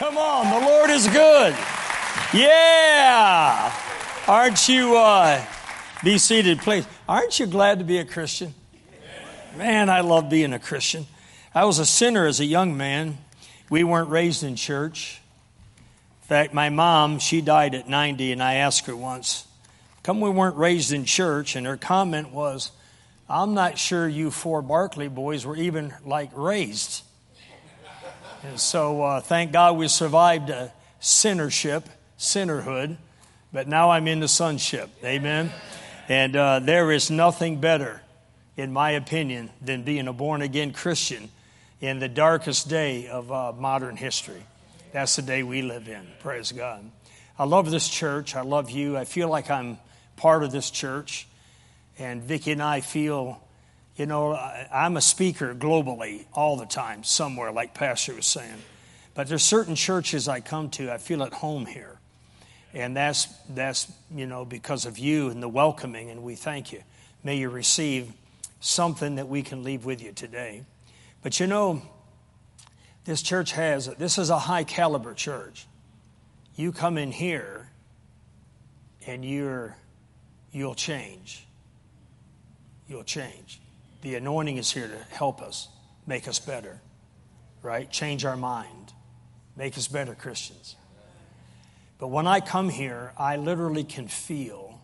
Come on, the Lord is good. Yeah. Aren't you, uh, be seated, please. Aren't you glad to be a Christian? Man, I love being a Christian. I was a sinner as a young man. We weren't raised in church. In fact, my mom, she died at 90, and I asked her once, Come, we weren't raised in church, and her comment was, I'm not sure you four Barclay boys were even like raised. And so, uh, thank God we survived a sinnership, sinnerhood, but now I'm in the sonship. Amen. And uh, there is nothing better, in my opinion, than being a born again Christian in the darkest day of uh, modern history. That's the day we live in. Praise God. I love this church. I love you. I feel like I'm part of this church. And Vicki and I feel, you know, I'm a speaker globally all the time, somewhere, like Pastor was saying. But there's certain churches I come to, I feel at home here. And that's, that's, you know, because of you and the welcoming, and we thank you. May you receive something that we can leave with you today. But you know, this church has, this is a high caliber church. You come in here and you're you'll change. You'll change. The anointing is here to help us, make us better, right? Change our mind, make us better Christians. But when I come here, I literally can feel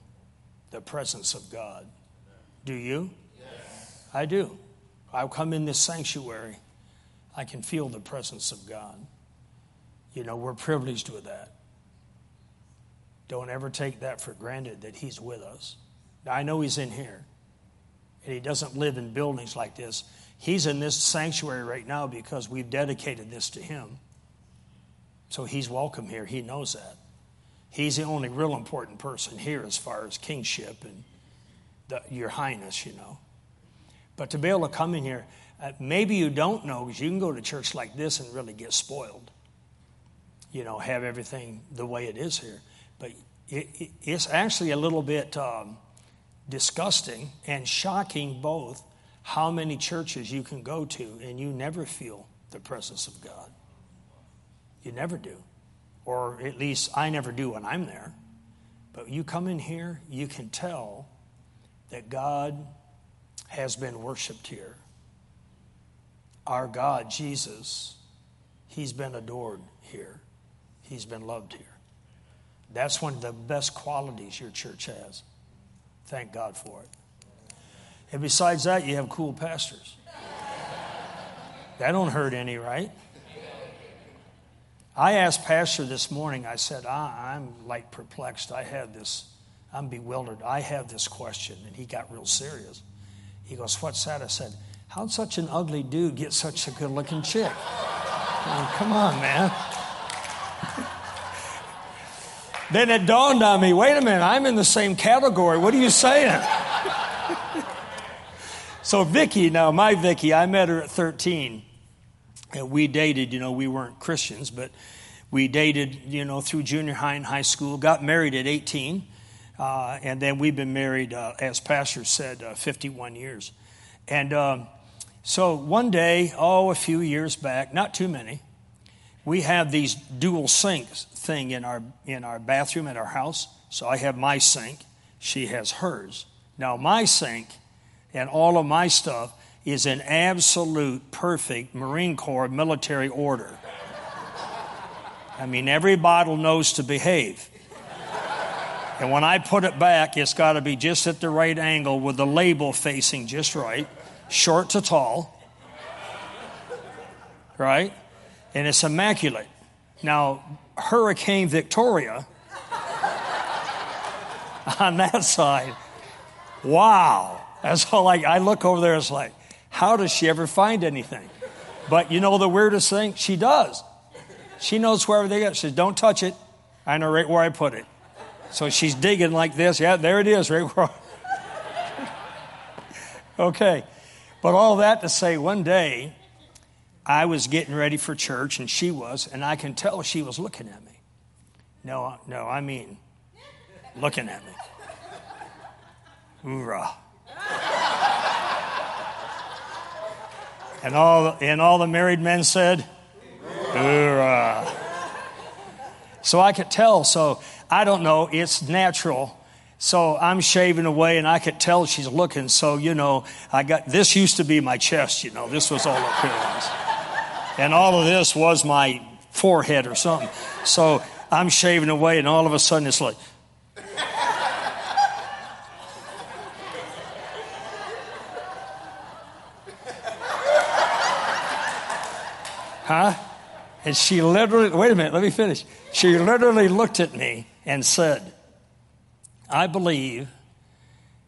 the presence of God. Do you? Yes. I do. I come in this sanctuary, I can feel the presence of God. You know, we're privileged with that. Don't ever take that for granted that He's with us. Now, I know He's in here, and He doesn't live in buildings like this. He's in this sanctuary right now because we've dedicated this to Him. So He's welcome here. He knows that. He's the only real important person here as far as kingship and the, your highness, you know. But to be able to come in here, uh, maybe you don't know because you can go to church like this and really get spoiled. You know, have everything the way it is here. But it, it, it's actually a little bit um, disgusting and shocking both how many churches you can go to and you never feel the presence of God. You never do. Or at least I never do when I'm there. But you come in here, you can tell that God has been worshiped here. Our God, Jesus, He's been adored here, He's been loved here. That's one of the best qualities your church has. Thank God for it. And besides that, you have cool pastors. That don't hurt any, right? I asked Pastor this morning, I said, I'm like perplexed. I have this, I'm bewildered. I have this question. And he got real serious. He goes, What's that? I said, How'd such an ugly dude get such a good looking chick? I mean, come on, man. Then it dawned on me wait a minute, I'm in the same category. What are you saying? so, Vicki, now my Vicki, I met her at 13. And we dated, you know, we weren't Christians, but we dated, you know, through junior high and high school, got married at 18. Uh, and then we've been married, uh, as Pastor said, uh, 51 years. And um, so one day, oh, a few years back, not too many, we have these dual sinks thing in our in our bathroom in our house. So I have my sink, she has hers. Now my sink and all of my stuff is in absolute perfect Marine Corps military order. I mean, every bottle knows to behave. And when I put it back, it's got to be just at the right angle with the label facing just right, short to tall, right? And it's immaculate. Now, Hurricane Victoria on that side, wow. That's all like, I look over there, it's like, how does she ever find anything? But you know the weirdest thing? She does. She knows where everything is. She says, don't touch it. I know right where I put it. So she's digging like this. Yeah, there it is, right where. okay. But all that to say, one day, I was getting ready for church, and she was, and I can tell she was looking at me. No, no, I mean looking at me. Hoorah. and all, and all the married men said, Hoorah. So I could tell. So I don't know. It's natural. So I'm shaving away and I could tell she's looking. So, you know, I got this used to be my chest, you know, this was all up here. And all of this was my forehead or something. So I'm shaving away and all of a sudden it's like, huh? And she literally, wait a minute, let me finish. She literally looked at me and said, I believe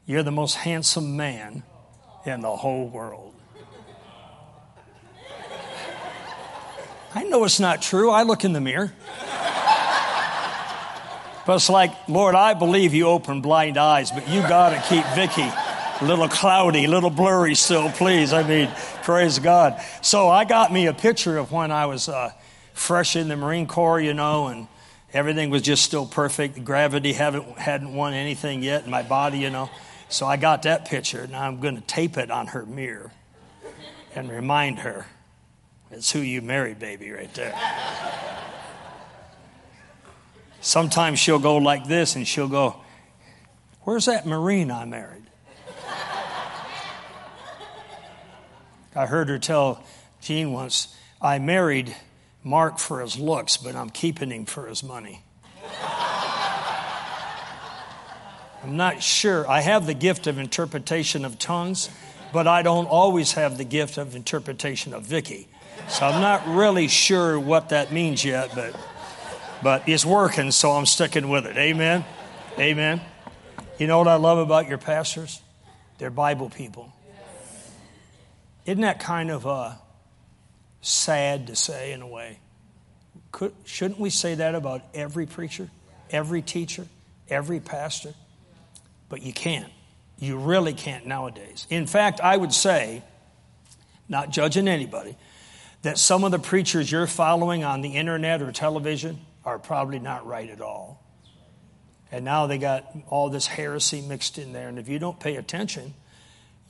you're the most handsome man in the whole world. I know it's not true. I look in the mirror. But it's like, Lord, I believe you open blind eyes, but you got to keep Vicki a little cloudy, a little blurry still, please. I mean, praise God. So I got me a picture of when I was uh, fresh in the Marine Corps, you know, and everything was just still perfect. Gravity haven't, hadn't won anything yet in my body, you know. So I got that picture. Now I'm going to tape it on her mirror and remind her it's who you married, baby, right there. Sometimes she'll go like this and she'll go, Where's that Marine I married? I heard her tell Jean once, I married Mark for his looks, but I'm keeping him for his money. I'm not sure. I have the gift of interpretation of tongues, but I don't always have the gift of interpretation of Vicki. So I'm not really sure what that means yet, but but it's working, so I'm sticking with it. Amen. Amen. You know what I love about your pastors? They're Bible people. Isn't that kind of uh, sad to say in a way? Could, shouldn't we say that about every preacher, every teacher, every pastor? But you can't. You really can't nowadays. In fact, I would say, not judging anybody, that some of the preachers you're following on the internet or television are probably not right at all. And now they got all this heresy mixed in there. And if you don't pay attention,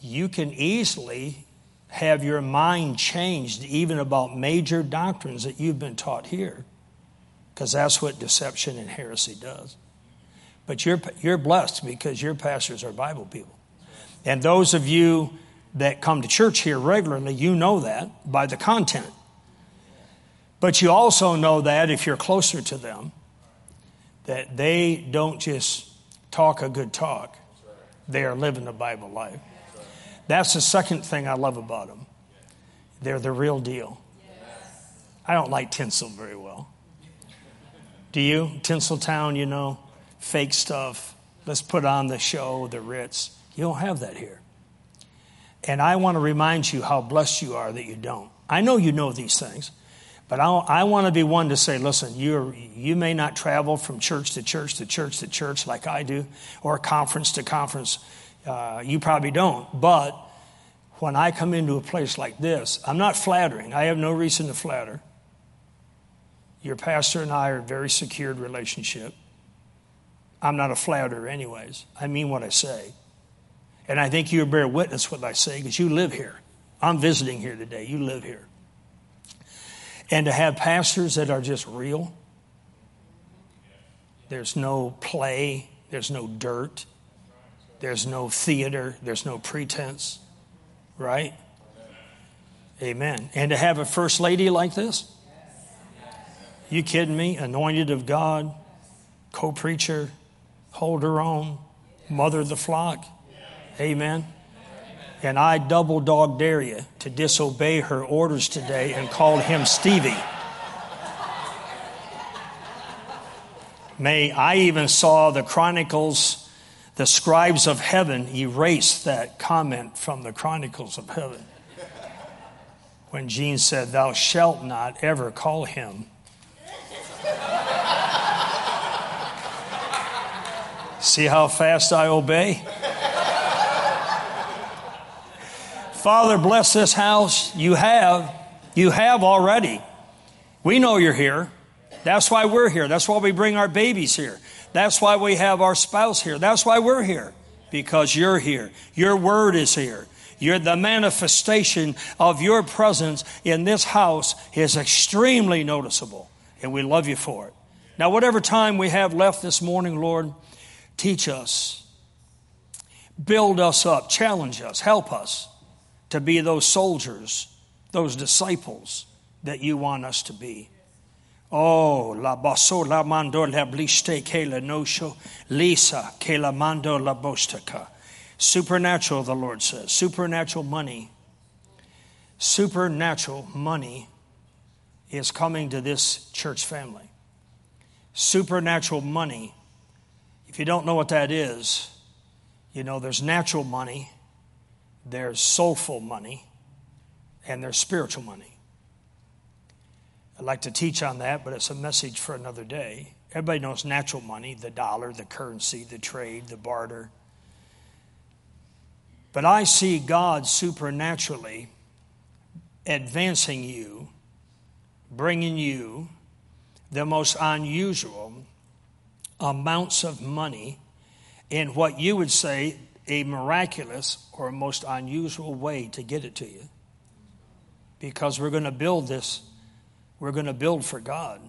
you can easily have your mind changed even about major doctrines that you've been taught here, because that's what deception and heresy does. But you're, you're blessed because your pastors are Bible people. And those of you that come to church here regularly, you know that by the content. But you also know that if you're closer to them, that they don't just talk a good talk, they are living the Bible life. That's the second thing I love about them. They're the real deal. I don't like tinsel very well. Do you? Tinseltown, you know, fake stuff. Let's put on the show, the Ritz. You don't have that here. And I want to remind you how blessed you are that you don't. I know you know these things, but I, I want to be one to say, listen, you you may not travel from church to church to church to church like I do, or conference to conference. Uh, you probably don't. But when I come into a place like this, I'm not flattering. I have no reason to flatter. Your pastor and I are a very secured relationship. I'm not a flatterer, anyways. I mean what I say. And I think you bear witness what I say because you live here. I'm visiting here today. You live here. And to have pastors that are just real, there's no play, there's no dirt, there's no theater, there's no pretense, right? Amen. And to have a first lady like this? You kidding me? Anointed of God, co preacher, hold her own, mother of the flock. Amen. And I double dog dare you to disobey her orders today and call him Stevie. May I even saw the Chronicles, the scribes of heaven erase that comment from the Chronicles of heaven. When Jean said, Thou shalt not ever call him. See how fast I obey? Father, bless this house. You have. You have already. We know you're here. That's why we're here. That's why we bring our babies here. That's why we have our spouse here. That's why we're here. Because you're here. Your word is here. You're the manifestation of your presence in this house is extremely noticeable. And we love you for it. Now, whatever time we have left this morning, Lord, teach us, build us up, challenge us, help us to be those soldiers, those disciples that you want us to be. Oh, la baso la mando la bliste que la nosho, lisa que la mando la bostaka. Supernatural, the Lord says. Supernatural money. Supernatural money is coming to this church family. Supernatural money. If you don't know what that is, you know there's natural money, there's soulful money, and there's spiritual money. I'd like to teach on that, but it's a message for another day. Everybody knows natural money, the dollar, the currency, the trade, the barter. But I see God supernaturally advancing you, bringing you the most unusual amounts of money in what you would say a miraculous or most unusual way to get it to you. Because we're going to build this we're going to build for God.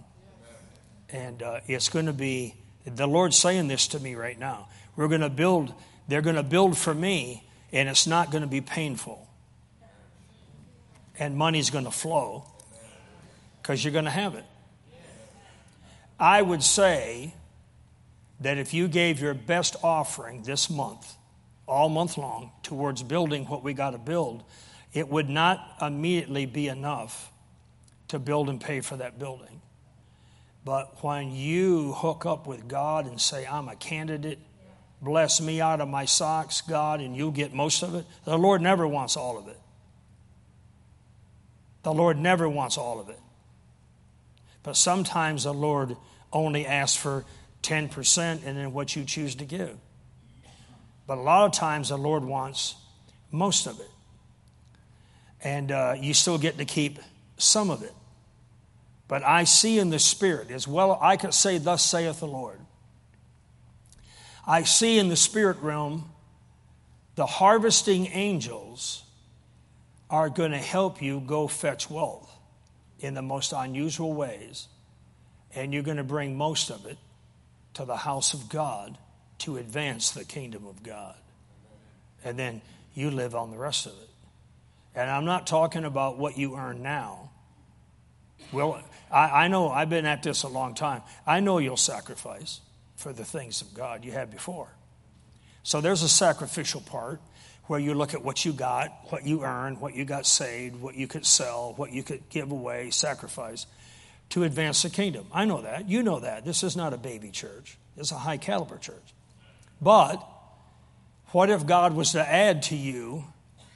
And uh, it's going to be, the Lord's saying this to me right now. We're going to build, they're going to build for me, and it's not going to be painful. And money's going to flow because you're going to have it. I would say that if you gave your best offering this month, all month long, towards building what we got to build, it would not immediately be enough to build and pay for that building. But when you hook up with God and say, I'm a candidate, bless me out of my socks, God, and you'll get most of it, the Lord never wants all of it. The Lord never wants all of it. But sometimes the Lord only asks for 10% and then what you choose to give. But a lot of times the Lord wants most of it. And uh, you still get to keep some of it. But I see in the Spirit, as well, I could say, Thus saith the Lord. I see in the spirit realm the harvesting angels are going to help you go fetch wealth in the most unusual ways, and you're going to bring most of it to the house of God to advance the kingdom of God. And then you live on the rest of it. And I'm not talking about what you earn now. Well, I, I know I've been at this a long time. I know you'll sacrifice for the things of God you had before. So there's a sacrificial part where you look at what you got, what you earned, what you got saved, what you could sell, what you could give away, sacrifice to advance the kingdom. I know that. You know that. This is not a baby church, it's a high caliber church. But what if God was to add to you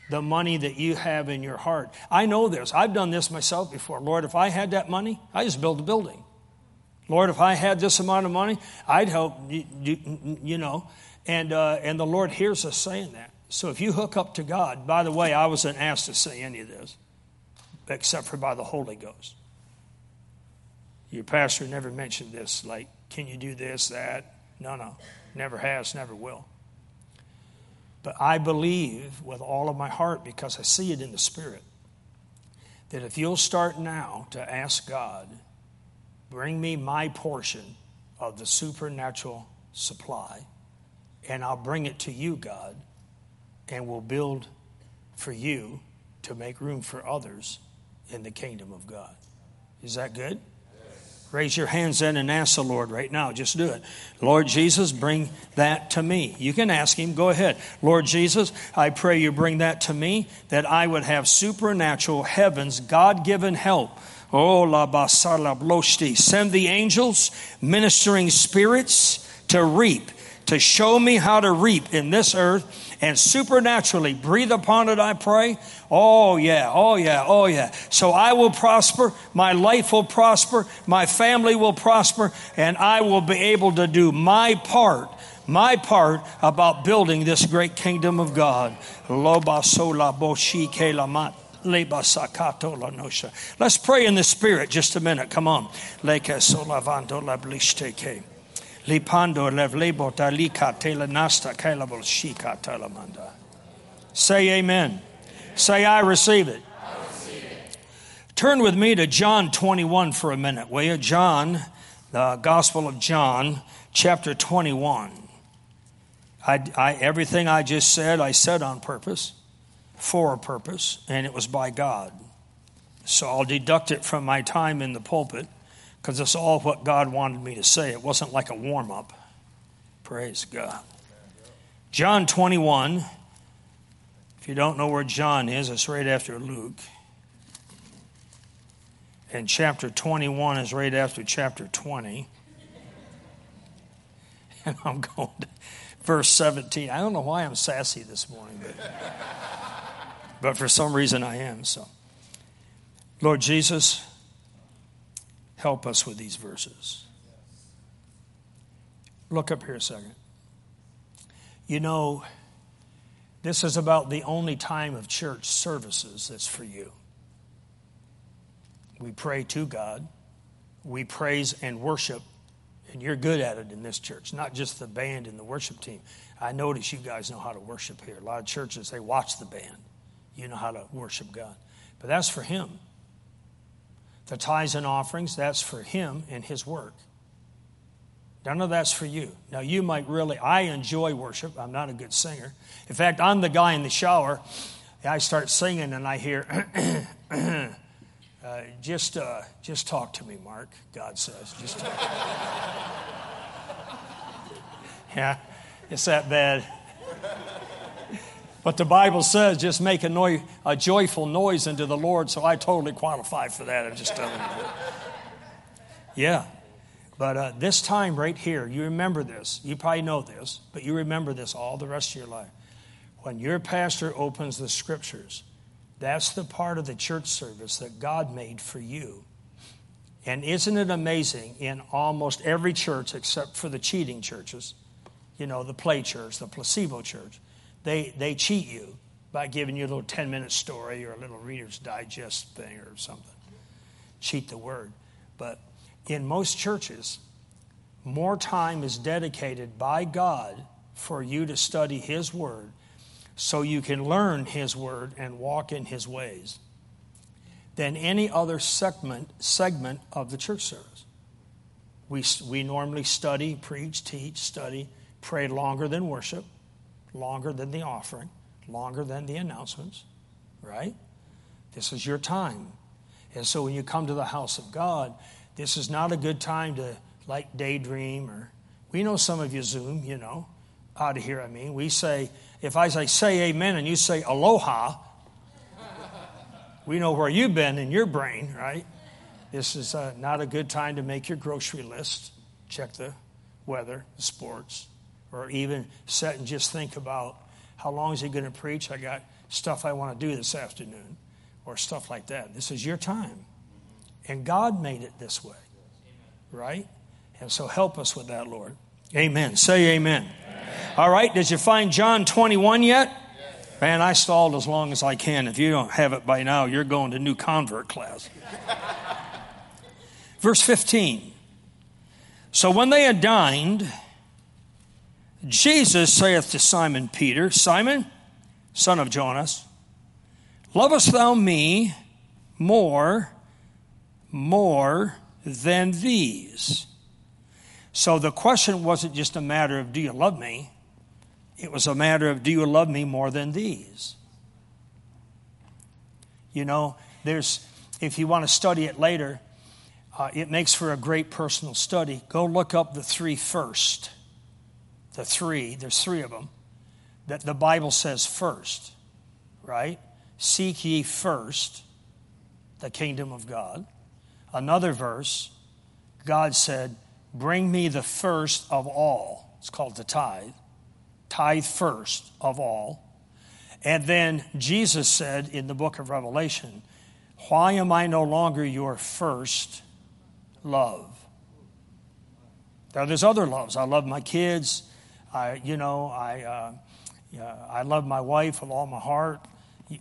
the money that you have in your heart. I know this. I've done this myself before. Lord, if I had that money, I just build a building. Lord, if I had this amount of money, I'd help, you, know. And, uh, and the Lord hears us saying that. So if you hook up to God, by the way, I wasn't asked to say any of this, except for by the Holy Ghost. Your pastor never mentioned this, like, can you do this, that? No, no. Never has, never will. But I believe with all of my heart, because I see it in the Spirit, that if you'll start now to ask God, bring me my portion of the supernatural supply, and I'll bring it to you, God, and we'll build for you to make room for others in the kingdom of God. Is that good? Raise your hands then and ask the Lord right now. Just do it. Lord Jesus, bring that to me. You can ask Him. Go ahead. Lord Jesus, I pray you bring that to me, that I would have supernatural heavens, God given help. Oh, la basala bloshti. Send the angels, ministering spirits, to reap, to show me how to reap in this earth and supernaturally breathe upon it, I pray. Oh, yeah, oh, yeah, oh, yeah. So I will prosper, my life will prosper, my family will prosper, and I will be able to do my part, my part about building this great kingdom of God. Let's pray in the spirit just a minute. Come on. Lipando telenasta kailabol shika telemanda. Say amen. Say I receive it. Turn with me to John 21 for a minute, will you? John, the Gospel of John, chapter 21. I, I, everything I just said, I said on purpose, for a purpose, and it was by God. So I'll deduct it from my time in the pulpit because it's all what God wanted me to say. It wasn't like a warm up. Praise God. John 21. If you don't know where John is, it's right after Luke. And chapter 21 is right after chapter 20. And I'm going to verse 17. I don't know why I'm sassy this morning, but, but for some reason I am. So, Lord Jesus, help us with these verses. Look up here a second. You know, this is about the only time of church services that's for you. We pray to God, we praise and worship, and you're good at it in this church, not just the band and the worship team. I notice you guys know how to worship here. A lot of churches, they watch the band. You know how to worship God. But that's for Him. The tithes and offerings, that's for Him and His work. None of that's for you. Now, you might really, I enjoy worship. I'm not a good singer. In fact, I'm the guy in the shower. I start singing and I hear, Uh, just, uh, just talk to me, Mark, God says. Just yeah, it's that bad. But the Bible says just make a, noise, a joyful noise unto the Lord, so I totally qualify for that. I'm just telling you. Yeah. But uh, this time right here, you remember this. You probably know this, but you remember this all the rest of your life. When your pastor opens the scriptures, that's the part of the church service that God made for you. And isn't it amazing in almost every church except for the cheating churches, you know, the play church, the placebo church, they, they cheat you by giving you a little 10 minute story or a little Reader's Digest thing or something. Cheat the word. But in most churches, more time is dedicated by God for you to study His Word so you can learn His Word and walk in His ways than any other segment, segment of the church service. We, we normally study, preach, teach, study, pray longer than worship, longer than the offering, longer than the announcements, right? This is your time. And so when you come to the house of God, this is not a good time to like daydream or we know some of you Zoom, you know, out of here, I mean. We say, if I say, say amen, and you say aloha, we know where you've been in your brain, right? This is uh, not a good time to make your grocery list, check the weather, the sports, or even sit and just think about how long is he going to preach? I got stuff I want to do this afternoon, or stuff like that. This is your time. And God made it this way, right? And so help us with that, Lord. Amen. Say amen. All right, did you find John 21 yet? Man, I stalled as long as I can. If you don't have it by now, you're going to new convert class. Verse 15. So when they had dined, Jesus saith to Simon Peter, Simon, son of Jonas, lovest thou me more, more than these? So the question wasn't just a matter of, do you love me? It was a matter of, do you love me more than these? You know, there's, if you want to study it later, uh, it makes for a great personal study. Go look up the three first. The three, there's three of them, that the Bible says first, right? Seek ye first the kingdom of God. Another verse, God said, Bring me the first of all. It's called the tithe tithe first of all. And then Jesus said in the book of Revelation, Why am I no longer your first love? Now, there's other loves. I love my kids. I, you know, I, uh, yeah, I love my wife with all my heart.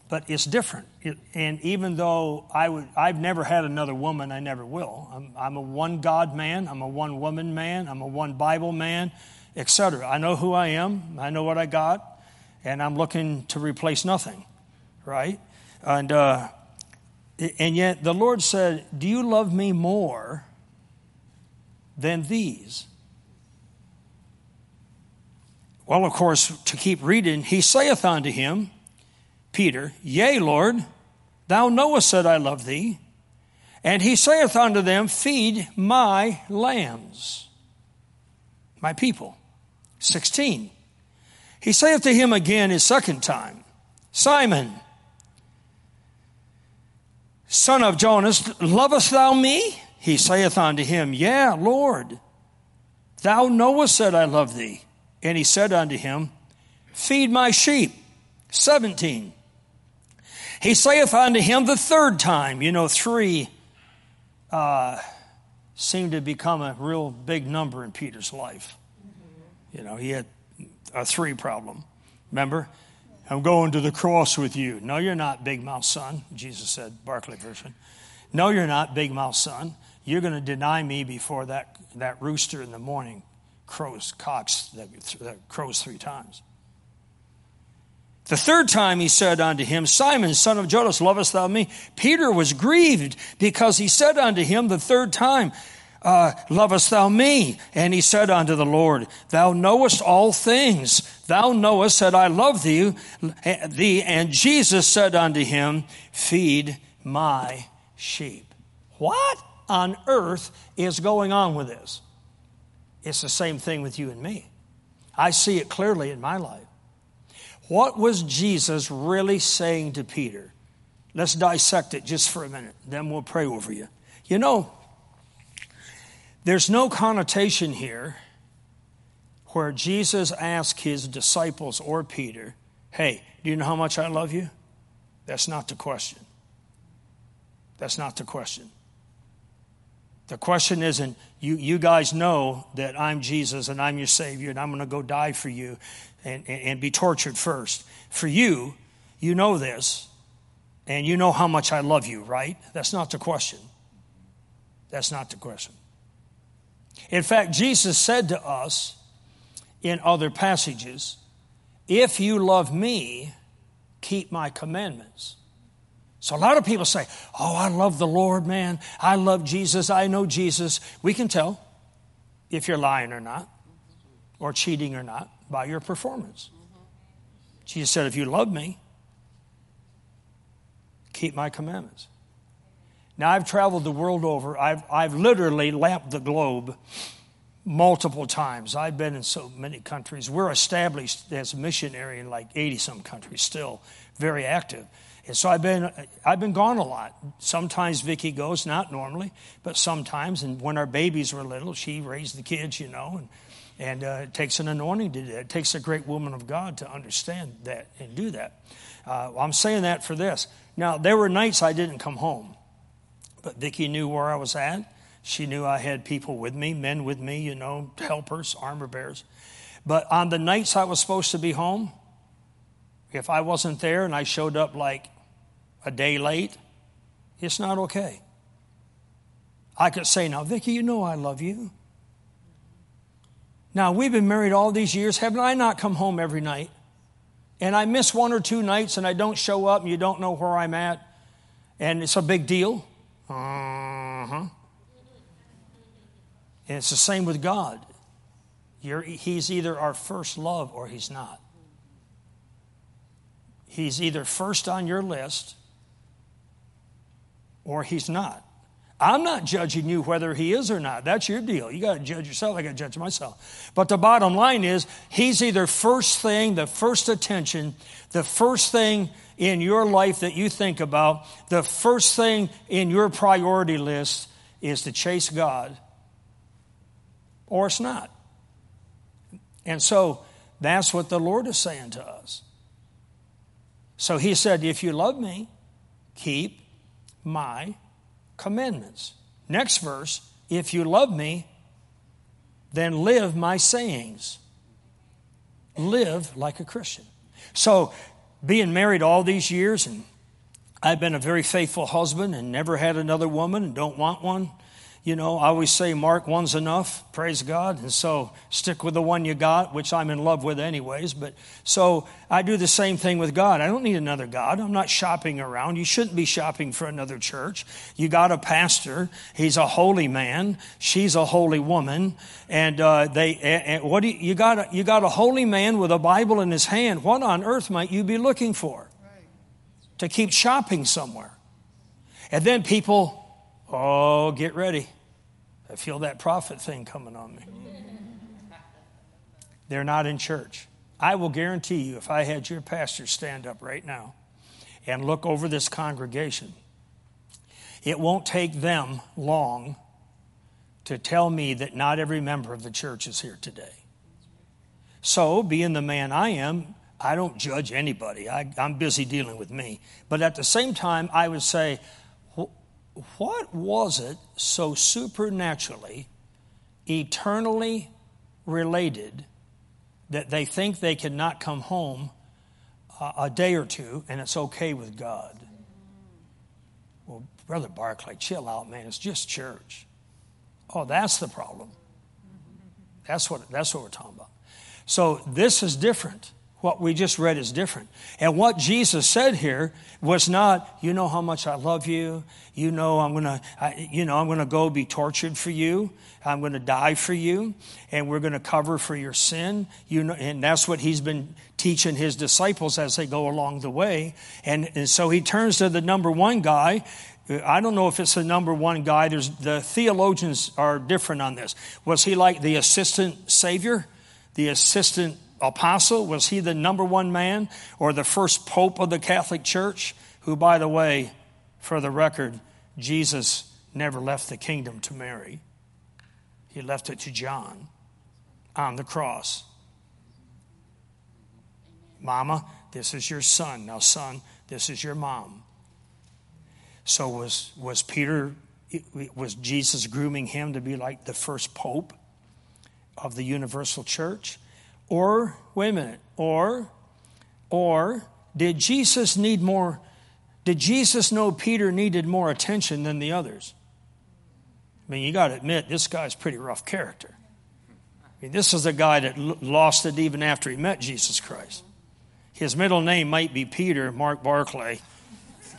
But it's different. It, and even though I would, I've never had another woman, I never will. I'm, I'm a one God man. I'm a one woman man. I'm a one Bible man etc. I know who I am, I know what I got, and I'm looking to replace nothing, right? And, uh, and yet the Lord said, Do you love me more than these. Well, of course, to keep reading, he saith unto him, Peter, Yea, Lord, thou knowest that I love thee. And he saith unto them, Feed my lambs, my people. 16. He saith to him again his second time, Simon, son of Jonas, lovest thou me? He saith unto him, Yeah, Lord, thou knowest that I love thee. And he said unto him, Feed my sheep. 17. He saith unto him the third time, you know, three uh, seemed to become a real big number in Peter's life. You know, he had a three problem. Remember? I'm going to the cross with you. No, you're not, big mouth son, Jesus said, Barclay version. No, you're not, big mouth son. You're going to deny me before that, that rooster in the morning crows, cocks, that, crows three times. The third time he said unto him, Simon, son of Jonas, lovest thou me? Peter was grieved because he said unto him the third time, uh, lovest thou me? And he said unto the Lord, Thou knowest all things. Thou knowest that I love thee. thee. And Jesus said unto him, Feed my sheep. What on earth is going on with this? It's the same thing with you and me. I see it clearly in my life. What was Jesus really saying to Peter? Let's dissect it just for a minute, then we'll pray over you. You know, there's no connotation here where Jesus asked his disciples or Peter, Hey, do you know how much I love you? That's not the question. That's not the question. The question isn't, you, you guys know that I'm Jesus and I'm your Savior and I'm going to go die for you and, and, and be tortured first. For you, you know this and you know how much I love you, right? That's not the question. That's not the question. In fact, Jesus said to us in other passages, If you love me, keep my commandments. So a lot of people say, Oh, I love the Lord, man. I love Jesus. I know Jesus. We can tell if you're lying or not, or cheating or not, by your performance. Jesus said, If you love me, keep my commandments. Now, I've traveled the world over, I've, I've literally lapped the globe multiple times. I've been in so many countries. We're established as a missionary in like 80 some countries, still very active. And so I've been, I've been gone a lot. Sometimes Vicki goes, not normally, but sometimes. And when our babies were little, she raised the kids, you know, and, and uh, it takes an anointing to do that. It takes a great woman of God to understand that and do that. Uh, I'm saying that for this. Now, there were nights I didn't come home, but Vicki knew where I was at. She knew I had people with me, men with me, you know, helpers, armor bearers. But on the nights I was supposed to be home, if I wasn't there and I showed up like a day late, it's not okay. I could say, Now, Vicki, you know I love you. Now, we've been married all these years. Haven't I not come home every night? And I miss one or two nights and I don't show up and you don't know where I'm at. And it's a big deal. Uh huh. And it's the same with God. You're, he's either our first love or he's not. He's either first on your list or he's not. I'm not judging you whether he is or not. That's your deal. You got to judge yourself. I got to judge myself. But the bottom line is, he's either first thing, the first attention, the first thing in your life that you think about, the first thing in your priority list is to chase God, or it's not. And so that's what the Lord is saying to us. So he said, If you love me, keep my commandments. Next verse, if you love me, then live my sayings. Live like a Christian. So, being married all these years, and I've been a very faithful husband and never had another woman and don't want one. You know, I always say Mark one's enough, praise God. And so stick with the one you got, which I'm in love with anyways. But so I do the same thing with God. I don't need another God. I'm not shopping around. You shouldn't be shopping for another church. You got a pastor. He's a holy man. She's a holy woman. And uh, they, and what do you, you got? A, you got a holy man with a Bible in his hand. What on earth might you be looking for? To keep shopping somewhere. And then people Oh, get ready. I feel that prophet thing coming on me. They're not in church. I will guarantee you, if I had your pastor stand up right now and look over this congregation, it won't take them long to tell me that not every member of the church is here today. So, being the man I am, I don't judge anybody. I, am busy dealing with me. But at the same time, I would say, what was it so supernaturally, eternally related that they think they cannot come home uh, a day or two and it's okay with God? Well, Brother Barclay, chill out, man. It's just church. Oh, that's the problem. That's what, that's what we're talking about. So this is different what we just read is different. And what Jesus said here was not, you know how much I love you. You know I'm going to, you know, I'm going to go be tortured for you. I'm going to die for you. And we're going to cover for your sin. You know, and that's what he's been teaching his disciples as they go along the way. And, and so he turns to the number one guy. I don't know if it's the number one guy. There's, the theologians are different on this. Was he like the assistant savior? The assistant apostle? Was he the number one man or the first pope of the Catholic Church? Who, by the way, for the record, Jesus never left the kingdom to Mary. He left it to John on the cross. Mama, this is your son. Now, son, this is your mom. So was was Peter was Jesus grooming him to be like the first pope of the universal church? Or, wait a minute, or, or did Jesus need more, did Jesus know Peter needed more attention than the others? I mean, you got to admit, this guy's pretty rough character. I mean, this is a guy that lost it even after he met Jesus Christ. His middle name might be Peter, Mark Barclay,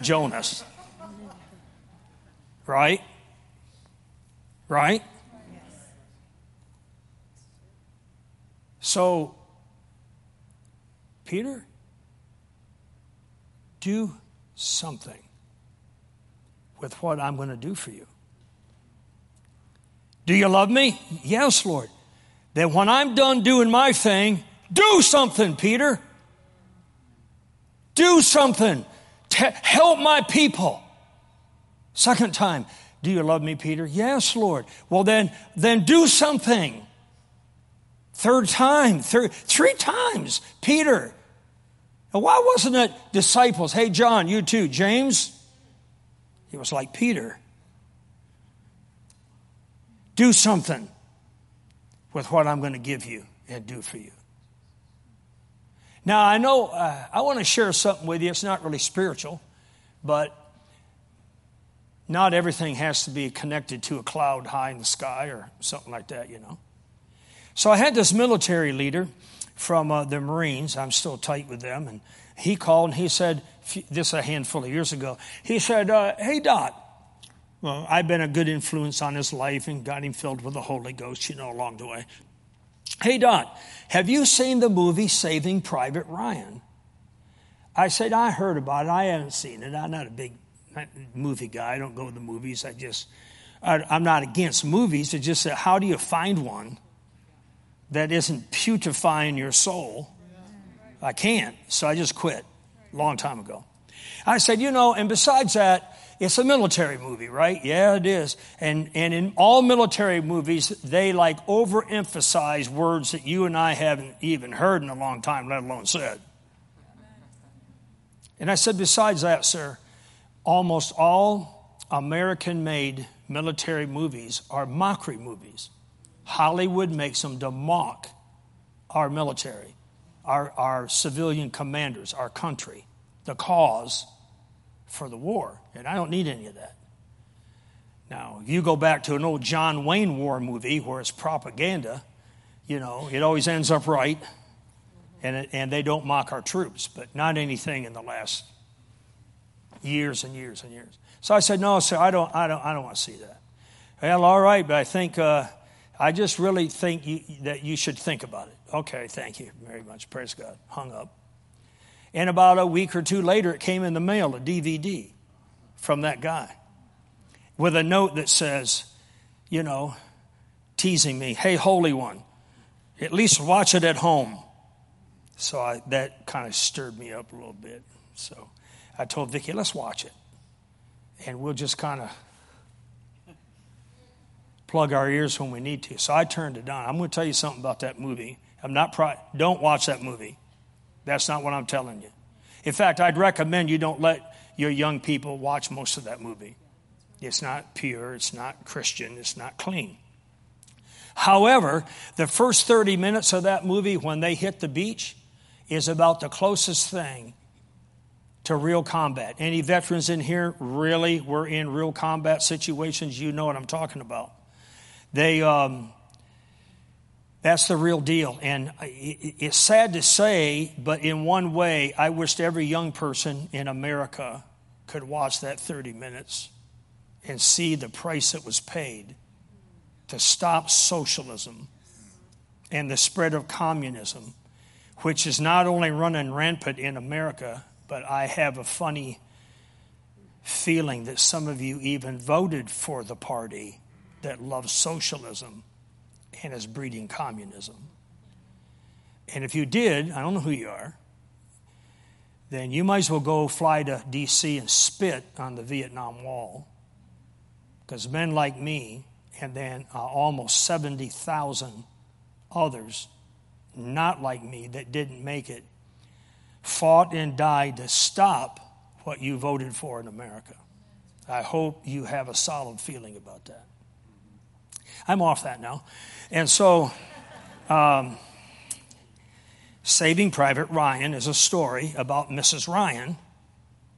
Jonas. Right? Right? So, Peter, do something with what I'm going to do for you. Do you love me? Yes, Lord. Then when I'm done doing my thing, do something, Peter. Do something. to help my people. Second time, do you love me, Peter? Yes, Lord. Well, then, then do something. Third time, third, three times, Peter. Now, why wasn't it disciples? Hey, John, you too. James? He was like Peter. Do something with what I'm going to give you and do for you. Now, I know uh, I want to share something with you. It's not really spiritual, but not everything has to be connected to a cloud high in the sky or something like that, you know. So I had this military leader from uh, the Marines. I'm still tight with them. And he called and he said, this a handful of years ago, he said, uh, Hey, Dot, well, I've been a good influence on his life and got him filled with the Holy Ghost, you know, along the way. Hey, Dot, have you seen the movie Saving Private Ryan? I said, I heard about it. I haven't seen it. I'm not a big movie guy. I don't go to the movies. I just, I, am not against movies. It's just that how do you find one that isn't putrefying your soul. I can't, so I just quit a long time ago. I said, you know, and besides that, it's a military movie, right? Yeah, it is. And, and in all military movies, they like overemphasize words that you and I haven't even heard in a long time, let alone said. And I said, besides that, sir, almost all American made military movies are mockery movies. Hollywood makes them to mock our military, our, our civilian commanders, our country, the cause for the war. And I don't need any of that. Now, if you go back to an old John Wayne war movie where it's propaganda, you know, it always ends up right, and, it, and they don't mock our troops, but not anything in the last years and years and years. So I said, no, sir, I don't, I don't, I don't want to see that. Well, all right, but I think, uh, I just really think you, that you should think about it. Okay, thank you very much. Praise God. Hung up. And about a week or two later, it came in the mail, a DVD from that guy with a note that says, you know, teasing me, hey, Holy One, at least watch it at home. So I, that kind of stirred me up a little bit. So I told Vicki, let's watch it. And we'll just kind of plug our ears when we need to. So I turned it on. I'm going to tell you something about that movie. I'm not pro- don't watch that movie. That's not what I'm telling you. In fact, I'd recommend you don't let your young people watch most of that movie. It's not pure, it's not Christian, it's not clean. However, the first 30 minutes of that movie when they hit the beach is about the closest thing to real combat. Any veterans in here really were in real combat situations? You know what I'm talking about. They, um, that's the real deal. And it's sad to say, but in one way, I wished every young person in America could watch that 30 minutes and see the price that was paid to stop socialism and the spread of communism, which is not only running rampant in America, but I have a funny feeling that some of you even voted for the party that loves socialism and is breeding communism. And if you did, I don't know who you are, then you might as well go fly to D.C. and spit on the Vietnam Wall. Because men like me, and then uh, almost 70,000 others not like me that didn't make it, fought and died to stop what you voted for in America. I hope you have a solid feeling about that. I'm off that now. And so, um, Saving Private Ryan is a story about Mrs. Ryan,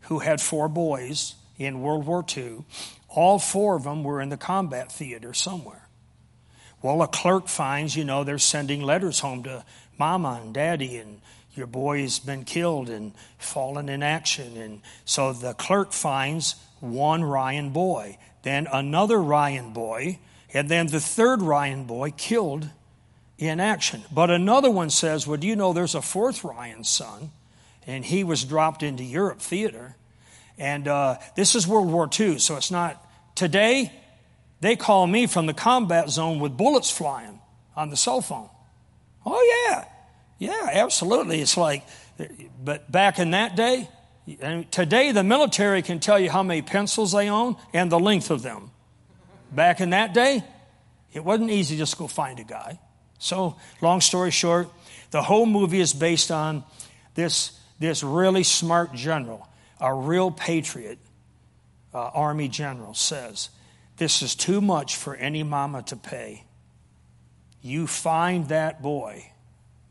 who had four boys in World War II. All four of them were in the combat theater somewhere. Well, a clerk finds, you know, they're sending letters home to mama and daddy, and your boy's been killed and fallen in action. And so the clerk finds one Ryan boy, then another Ryan boy and then the third Ryan boy killed in action. But another one says, Well, do you know there's a fourth Ryan son? And he was dropped into Europe theater. And uh, this is World War II, so it's not. Today, they call me from the combat zone with bullets flying on the cell phone. Oh, yeah. Yeah, absolutely. It's like, but back in that day, and today the military can tell you how many pencils they own and the length of them. Back in that day, it wasn't easy to just go find a guy. So, long story short, the whole movie is based on this, this really smart general, a real patriot, uh, army general, says, This is too much for any mama to pay. You find that boy,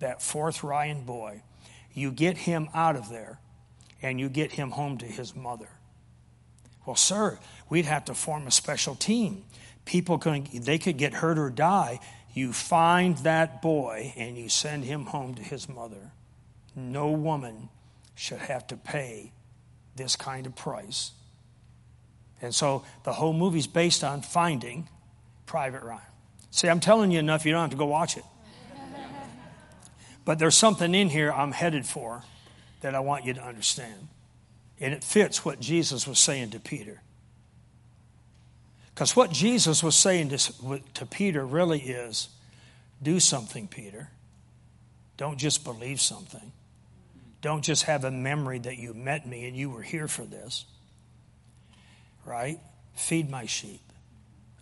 that fourth Ryan boy, you get him out of there, and you get him home to his mother. Well, sir, we'd have to form a special team. People could, they could get hurt or die. You find that boy and you send him home to his mother. No woman should have to pay this kind of price. And so the whole movie's based on finding Private Ryan. See, I'm telling you enough, you don't have to go watch it. but there's something in here I'm headed for that I want you to understand. And it fits what Jesus was saying to Peter. Because what Jesus was saying to, to Peter really is do something, Peter. Don't just believe something. Don't just have a memory that you met me and you were here for this. Right? Feed my sheep.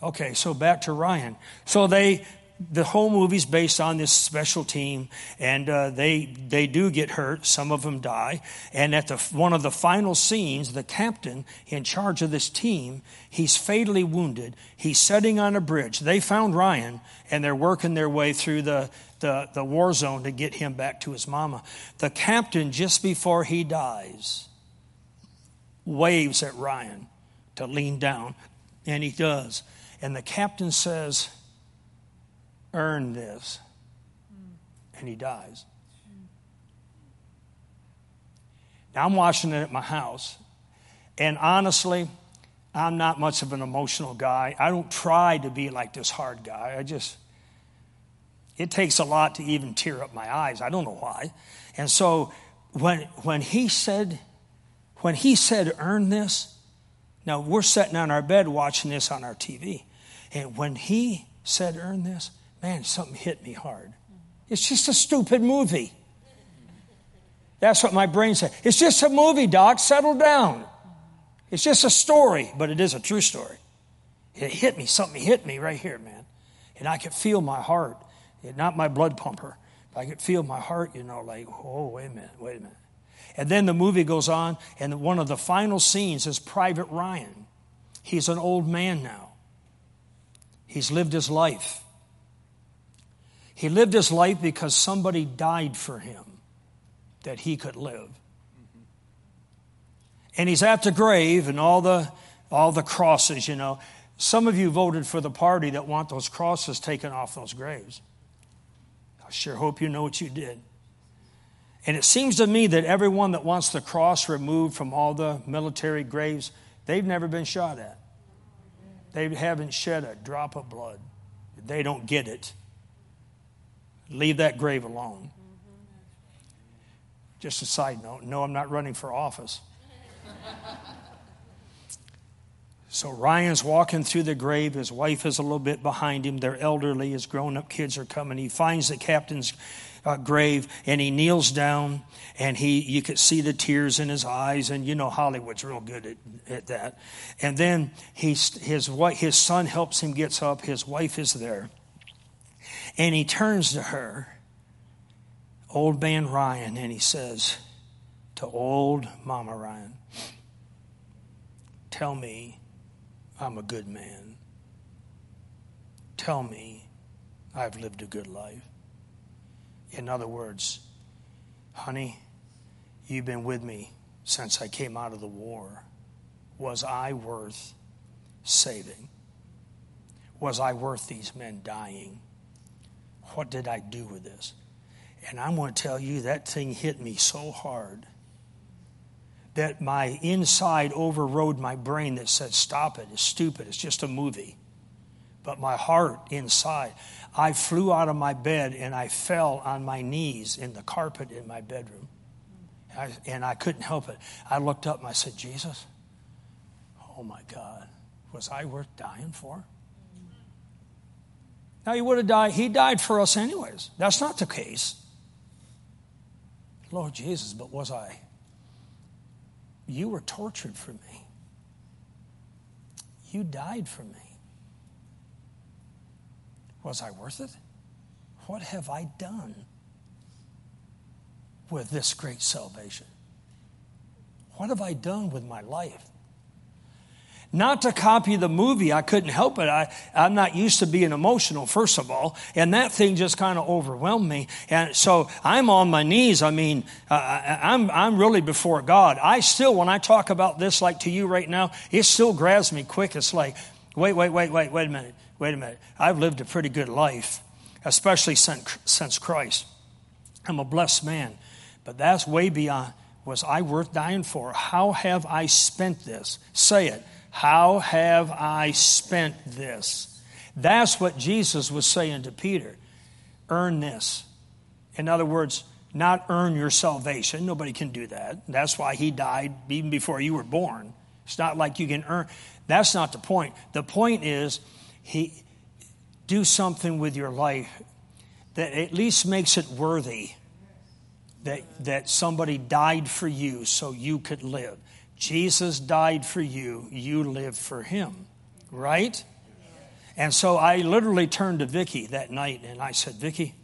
Okay, so back to Ryan. So they the whole movie's based on this special team, and uh, they they do get hurt. Some of them die. And at the one of the final scenes, the captain in charge of this team, he's fatally wounded. He's sitting on a bridge. They found Ryan, and they're working their way through the the, the war zone to get him back to his mama. The captain, just before he dies, waves at Ryan to lean down And he does. And the captain says, Earn this. And he dies. Now I'm watching it at my house. And honestly, I'm not much of an emotional guy. I don't try to be like this hard guy. I just, it takes a lot to even tear up my eyes. I don't know why. And so when, when he said, when he said, earn this, now we're sitting on our bed watching this on our TV. And when he said, earn this, man, something hit me hard. It's just a stupid movie. That's what my brain said. It's just a movie, Doc. Settle down. It's just a story, but it is a true story. It hit me. Something hit me right here, man. And I could feel my heart. Not my blood pumper. But I could feel my heart, you know, like, oh, wait a minute, wait a minute. And then the movie goes on, and one of the final scenes is Private Ryan. He's an old man now. He's lived his life. He lived his life because somebody died for him that he could live. And he's at the grave and all the, all the crosses, you know. Some of you voted for the party that want those crosses taken off those graves. I sure hope you know what you did. And it seems to me that everyone that wants the cross removed from all the military graves, they've never been shot at. They haven't shed a drop of blood. They don't get it. Leave that grave alone. Just a side note no, I'm not running for office. So Ryan's walking through the grave. His wife is a little bit behind him. They're elderly. His grown up kids are coming. He finds the captain's uh, grave and he kneels down and he you could see the tears in his eyes and you know Hollywood's real good at, at that. And then he's, his his son helps him gets up. His wife is there, and he turns to her old man Ryan, and he says to old Mama Ryan, Tell me I'm a good man. Tell me I've lived a good life. In other words, honey, you've been with me since I came out of the war. Was I worth saving? Was I worth these men dying? What did I do with this? And I'm going to tell you, that thing hit me so hard that my inside overrode my brain that said, Stop it, it's stupid, it's just a movie. But my heart inside, I flew out of my bed and I fell on my knees in the carpet in my bedroom. I, and I couldn't help it. I looked up and I said, Jesus, oh my God, was I worth dying for? Now, he would have died. He died for us, anyways. That's not the case. Lord Jesus, but was I? You were tortured for me. You died for me. Was I worth it? What have I done with this great salvation? What have I done with my life? Not to copy the movie. I couldn't help it. I, I'm not used to being emotional, first of all. And that thing just kind of overwhelmed me. And so I'm on my knees. I mean, uh, I'm, I'm really before God. I still, when I talk about this like to you right now, it still grabs me quick. It's like, wait, wait, wait, wait, wait a minute. Wait a minute. I've lived a pretty good life, especially since, since Christ. I'm a blessed man. But that's way beyond. Was I worth dying for? How have I spent this? Say it. How have I spent this? That's what Jesus was saying to Peter. Earn this. In other words, not earn your salvation. Nobody can do that. That's why he died even before you were born. It's not like you can earn. That's not the point. The point is, he do something with your life that at least makes it worthy that, that somebody died for you so you could live. Jesus died for you, you live for him, right? And so I literally turned to Vicki that night and I said, Vicki,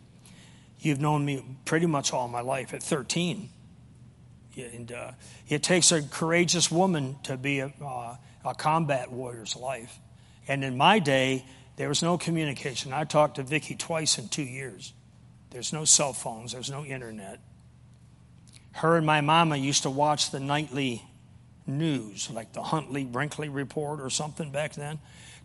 you've known me pretty much all my life at 13. And uh, it takes a courageous woman to be a, uh, a combat warrior's life. And in my day, there was no communication. I talked to Vicki twice in two years. There's no cell phones, there's no internet. Her and my mama used to watch the nightly news, like the Huntley Brinkley report or something back then,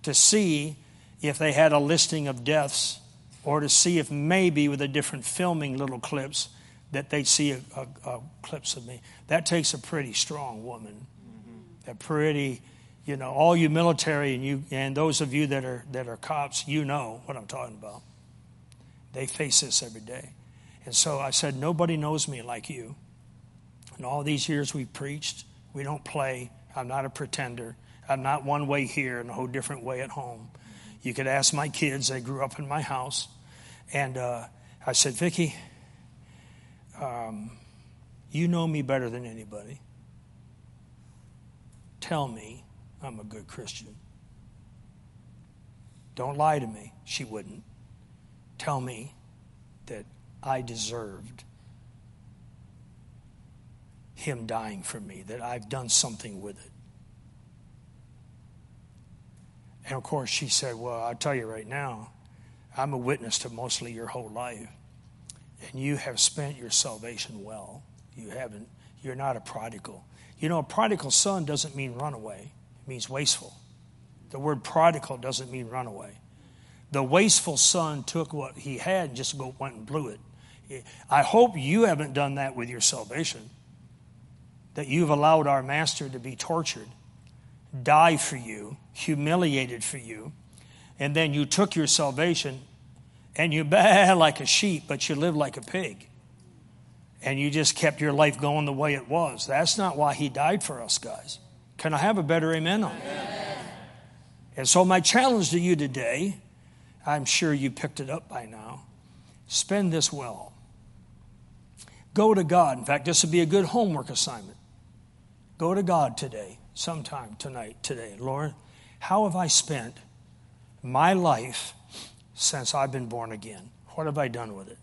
to see if they had a listing of deaths or to see if maybe with a different filming little clips that they'd see a, a, a clips of me. That takes a pretty strong woman. Mm-hmm. A pretty, you know, all you military and you and those of you that are that are cops, you know what I'm talking about. They face this every day. And so I said, Nobody knows me like you. And all these years we've preached, we don't play. I'm not a pretender. I'm not one way here and a whole different way at home. You could ask my kids, they grew up in my house. And uh, I said, Vicki, um, you know me better than anybody. Tell me I'm a good Christian. Don't lie to me. She wouldn't. Tell me that I deserved him dying for me, that I've done something with it. And of course, she said, Well, I'll tell you right now, I'm a witness to mostly your whole life. And you have spent your salvation well. You haven't, you're not a prodigal. You know, a prodigal son doesn't mean runaway, it means wasteful. The word prodigal doesn't mean runaway. The wasteful son took what he had and just went and blew it. I hope you haven't done that with your salvation, that you've allowed our master to be tortured, die for you, humiliated for you, and then you took your salvation and you baa like a sheep, but you live like a pig. And you just kept your life going the way it was. That's not why he died for us, guys. Can I have a better amen on that? And so, my challenge to you today, I'm sure you picked it up by now, spend this well. Go to God. In fact, this would be a good homework assignment. Go to God today, sometime tonight, today. Lord, how have I spent my life since I've been born again? What have I done with it?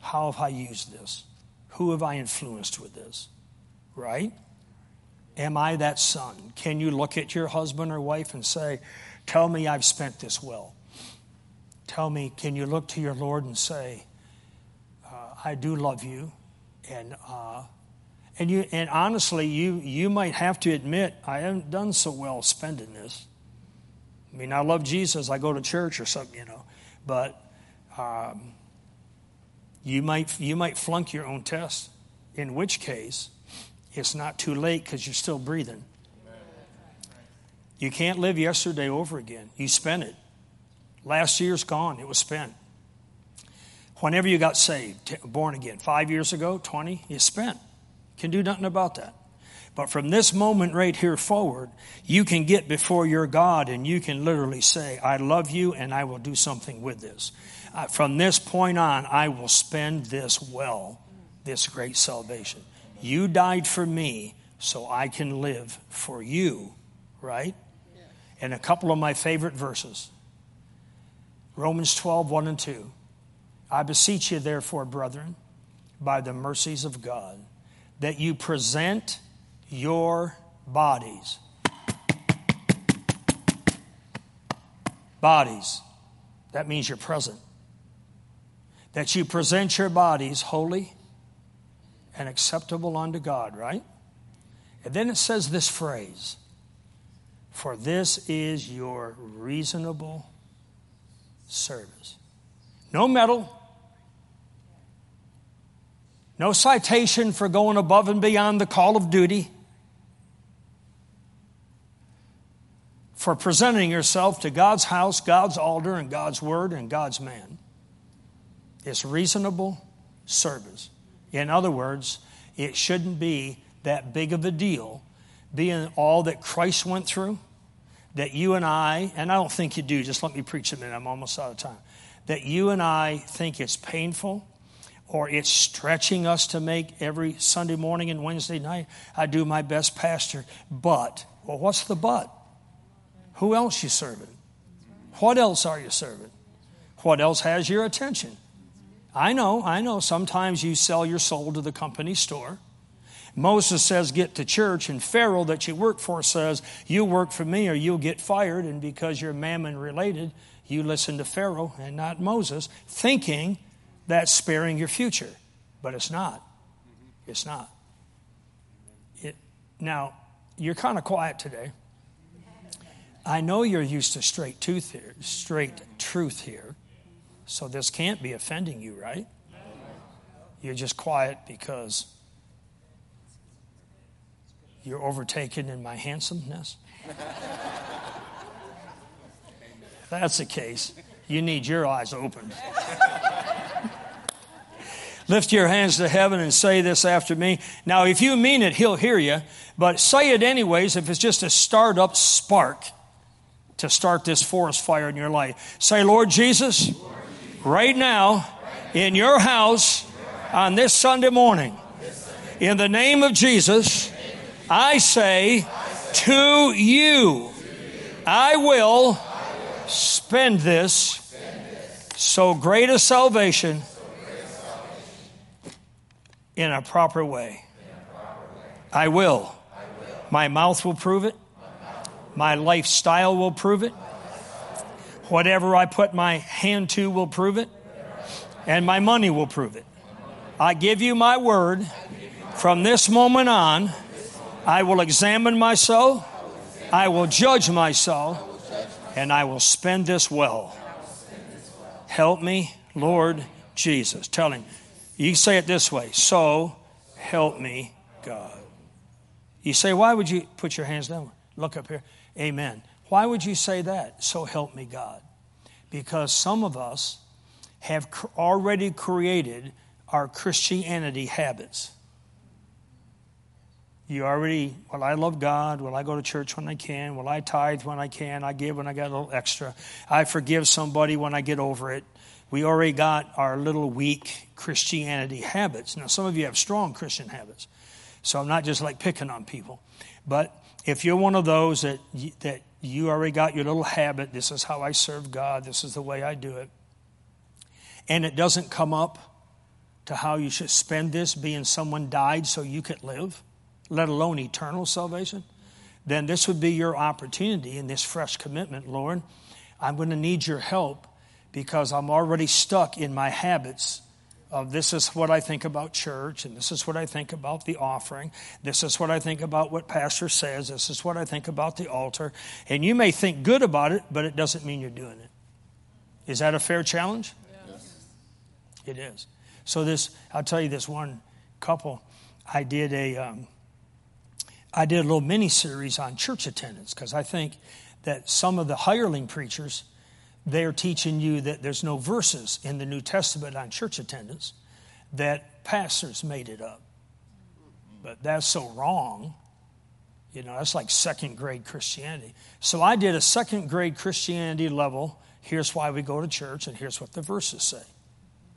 How have I used this? Who have I influenced with this? Right? Am I that son? Can you look at your husband or wife and say, Tell me I've spent this well? Tell me, can you look to your Lord and say, uh, I do love you? And, uh, and, you, and honestly, you, you might have to admit, I haven't done so well spending this. I mean, I love Jesus. I go to church or something, you know. But um, you, might, you might flunk your own test, in which case, it's not too late because you're still breathing. You can't live yesterday over again. You spent it. Last year's gone, it was spent. Whenever you got saved, born again, five years ago, 20, you spent. Can do nothing about that. But from this moment right here forward, you can get before your God and you can literally say, I love you and I will do something with this. Uh, from this point on, I will spend this well, this great salvation. You died for me so I can live for you, right? And a couple of my favorite verses Romans 12, 1 and 2. I beseech you, therefore, brethren, by the mercies of God, that you present your bodies. Bodies. That means you're present. That you present your bodies holy and acceptable unto God, right? And then it says this phrase For this is your reasonable service. No medal, no citation for going above and beyond the call of duty. For presenting yourself to God's house, God's altar, and God's word and God's man. It's reasonable service. In other words, it shouldn't be that big of a deal being all that Christ went through, that you and I, and I don't think you do, just let me preach a minute, I'm almost out of time, that you and I think it's painful or it's stretching us to make every Sunday morning and Wednesday night. I do my best, Pastor. But, well, what's the but? Who else you serving? What else are you serving? What else has your attention? I know, I know. Sometimes you sell your soul to the company store. Moses says, Get to church, and Pharaoh that you work for says, You work for me or you'll get fired. And because you're mammon related, you listen to Pharaoh and not Moses, thinking that's sparing your future. But it's not. It's not. It, now, you're kind of quiet today. I know you're used to straight tooth here, straight truth here. So this can't be offending you, right? You're just quiet because you're overtaken in my handsomeness. that's the case, you need your eyes opened. Lift your hands to heaven and say this after me. Now, if you mean it, he'll hear you, but say it anyways if it's just a start up spark to start this forest fire in your life. Say, Lord Jesus, right now, in your house on this Sunday morning, in the name of Jesus, I say to you, I will spend this so great a salvation in a proper way. I will. My mouth will prove it. My lifestyle will prove it. Whatever I put my hand to will prove it. And my money will prove it. I give you my word. From this moment on, I will examine myself. I will judge myself. And I will spend this well. Help me, Lord Jesus. Tell him, you say it this way So help me, God. You say, why would you put your hands down? Look up here. Amen. Why would you say that? So help me, God. Because some of us have already created our Christianity habits. You already, well, I love God. Well, I go to church when I can. Well, I tithe when I can. I give when I got a little extra. I forgive somebody when I get over it. We already got our little weak Christianity habits. Now, some of you have strong Christian habits. So I'm not just like picking on people. But if you're one of those that, that you already got your little habit, this is how I serve God, this is the way I do it, and it doesn't come up to how you should spend this being someone died so you could live, let alone eternal salvation, then this would be your opportunity in this fresh commitment, Lord. I'm going to need your help because I'm already stuck in my habits of this is what I think about church, and this is what I think about the offering, this is what I think about what pastor says, this is what I think about the altar. And you may think good about it, but it doesn't mean you're doing it. Is that a fair challenge? Yes. It is. So this, I'll tell you this one couple. I did a, um, I did a little mini series on church attendance because I think that some of the hireling preachers they're teaching you that there's no verses in the New Testament on church attendance, that pastors made it up. But that's so wrong. You know, that's like second grade Christianity. So I did a second grade Christianity level. Here's why we go to church, and here's what the verses say.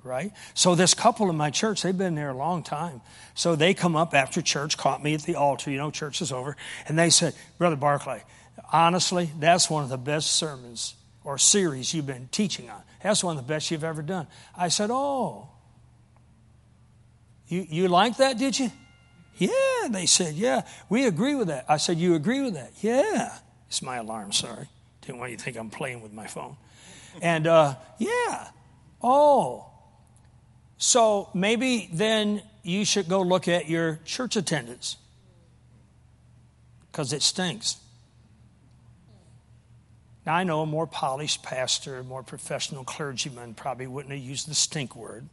Right? So this couple in my church, they've been there a long time. So they come up after church, caught me at the altar, you know, church is over, and they said, Brother Barclay, honestly, that's one of the best sermons or series you've been teaching on. That's one of the best you've ever done. I said, Oh, you, you like that, did you? Yeah. They said, Yeah, we agree with that. I said, You agree with that? Yeah. It's my alarm, sorry. Didn't want you to think I'm playing with my phone. And uh, yeah. Oh. So maybe then you should go look at your church attendance because it stinks. Now, I know a more polished pastor, a more professional clergyman probably wouldn't have used the stink word.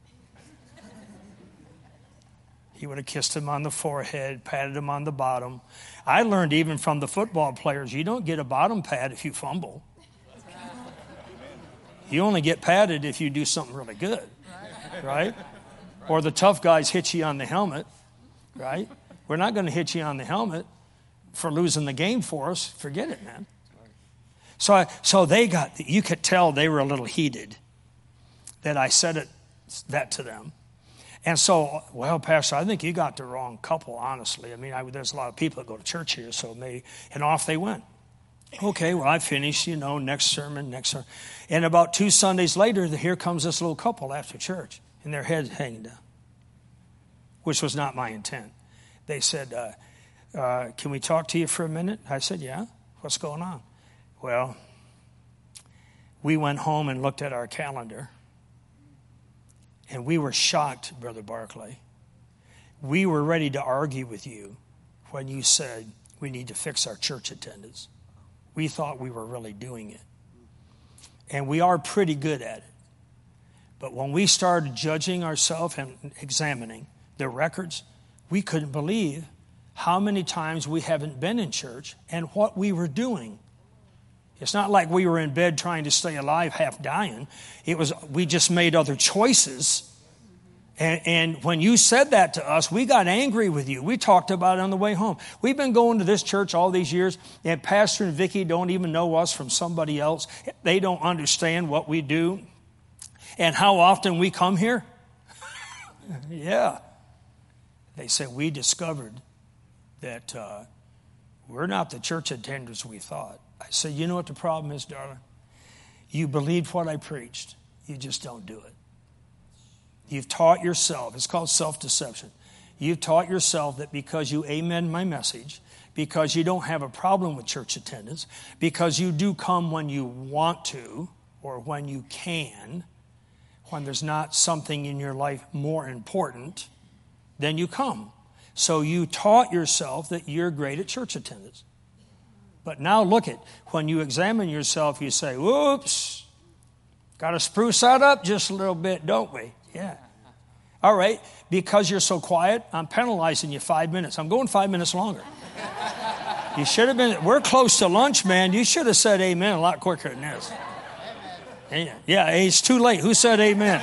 He would have kissed him on the forehead, patted him on the bottom. I learned even from the football players you don't get a bottom pat if you fumble. You only get patted if you do something really good, right? Or the tough guys hit you on the helmet, right? We're not going to hit you on the helmet for losing the game for us. Forget it, man. So, I, so they got, you could tell they were a little heated that I said it, that to them. And so, well, Pastor, I think you got the wrong couple, honestly. I mean, I, there's a lot of people that go to church here, so maybe, and off they went. Okay, well, I finished, you know, next sermon, next sermon. And about two Sundays later, here comes this little couple after church, and their heads hanging down, which was not my intent. They said, uh, uh, Can we talk to you for a minute? I said, Yeah. What's going on? Well, we went home and looked at our calendar, and we were shocked, Brother Barclay. We were ready to argue with you when you said, we need to fix our church attendance. We thought we were really doing it. And we are pretty good at it. But when we started judging ourselves and examining the records, we couldn't believe how many times we haven't been in church and what we were doing. It's not like we were in bed trying to stay alive, half dying. It was we just made other choices. And, and, when you said that to us, we got angry with you. We talked about it on the way home. We've been going to this church all these years, and Pastor and Vicki don't even know us from somebody else. They don't understand what we do and how often we come here. yeah. They said, We discovered that uh, we're not the church attenders we thought. I said, You know what the problem is, darling? You believed what I preached, you just don't do it. You've taught yourself, it's called self deception. You've taught yourself that because you amen my message, because you don't have a problem with church attendance, because you do come when you want to or when you can, when there's not something in your life more important, then you come. So you taught yourself that you're great at church attendance. But now look at when you examine yourself, you say, whoops, got to spruce that up just a little bit, don't we? Yeah. All right, because you're so quiet, I'm penalizing you five minutes. I'm going five minutes longer. You should have been, we're close to lunch, man. You should have said amen a lot quicker than this. Amen. Yeah, it's too late. Who said amen?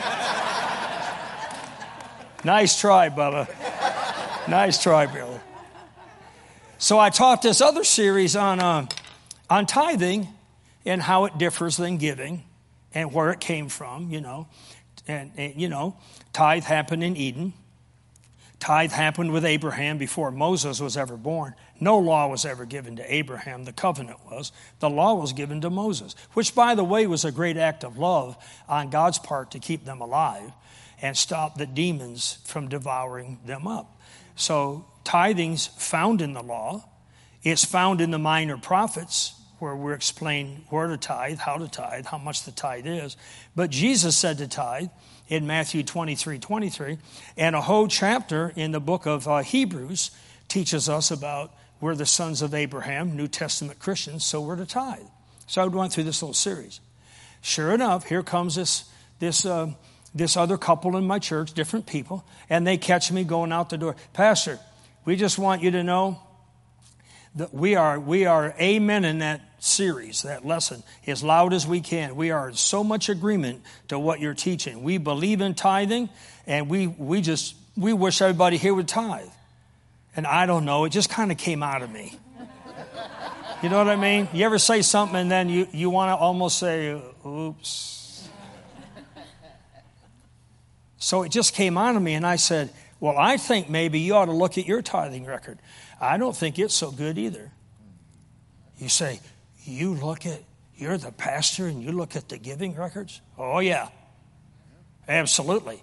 nice try, Bubba. Nice try, brother. So I taught this other series on, uh, on tithing and how it differs than giving and where it came from, you know. And, and, you know, tithe happened in Eden. Tithe happened with Abraham before Moses was ever born. No law was ever given to Abraham, the covenant was. The law was given to Moses, which, by the way, was a great act of love on God's part to keep them alive and stop the demons from devouring them up. So tithing's found in the law. It's found in the minor prophets, where we explain where to tithe, how to tithe, how much the tithe is. But Jesus said to tithe in Matthew 23 23. And a whole chapter in the book of uh, Hebrews teaches us about we're the sons of Abraham, New Testament Christians, so we're to tithe. So I went through this little series. Sure enough, here comes this, this uh, this other couple in my church, different people, and they catch me going out the door. Pastor, we just want you to know that we are we are amen in that series, that lesson, as loud as we can. We are so much agreement to what you're teaching. We believe in tithing, and we we just we wish everybody here would tithe. And I don't know, it just kind of came out of me. You know what I mean? You ever say something and then you, you want to almost say, oops. So it just came on to me, and I said, Well, I think maybe you ought to look at your tithing record. I don't think it's so good either. You say, You look at, you're the pastor and you look at the giving records? Oh, yeah. Absolutely.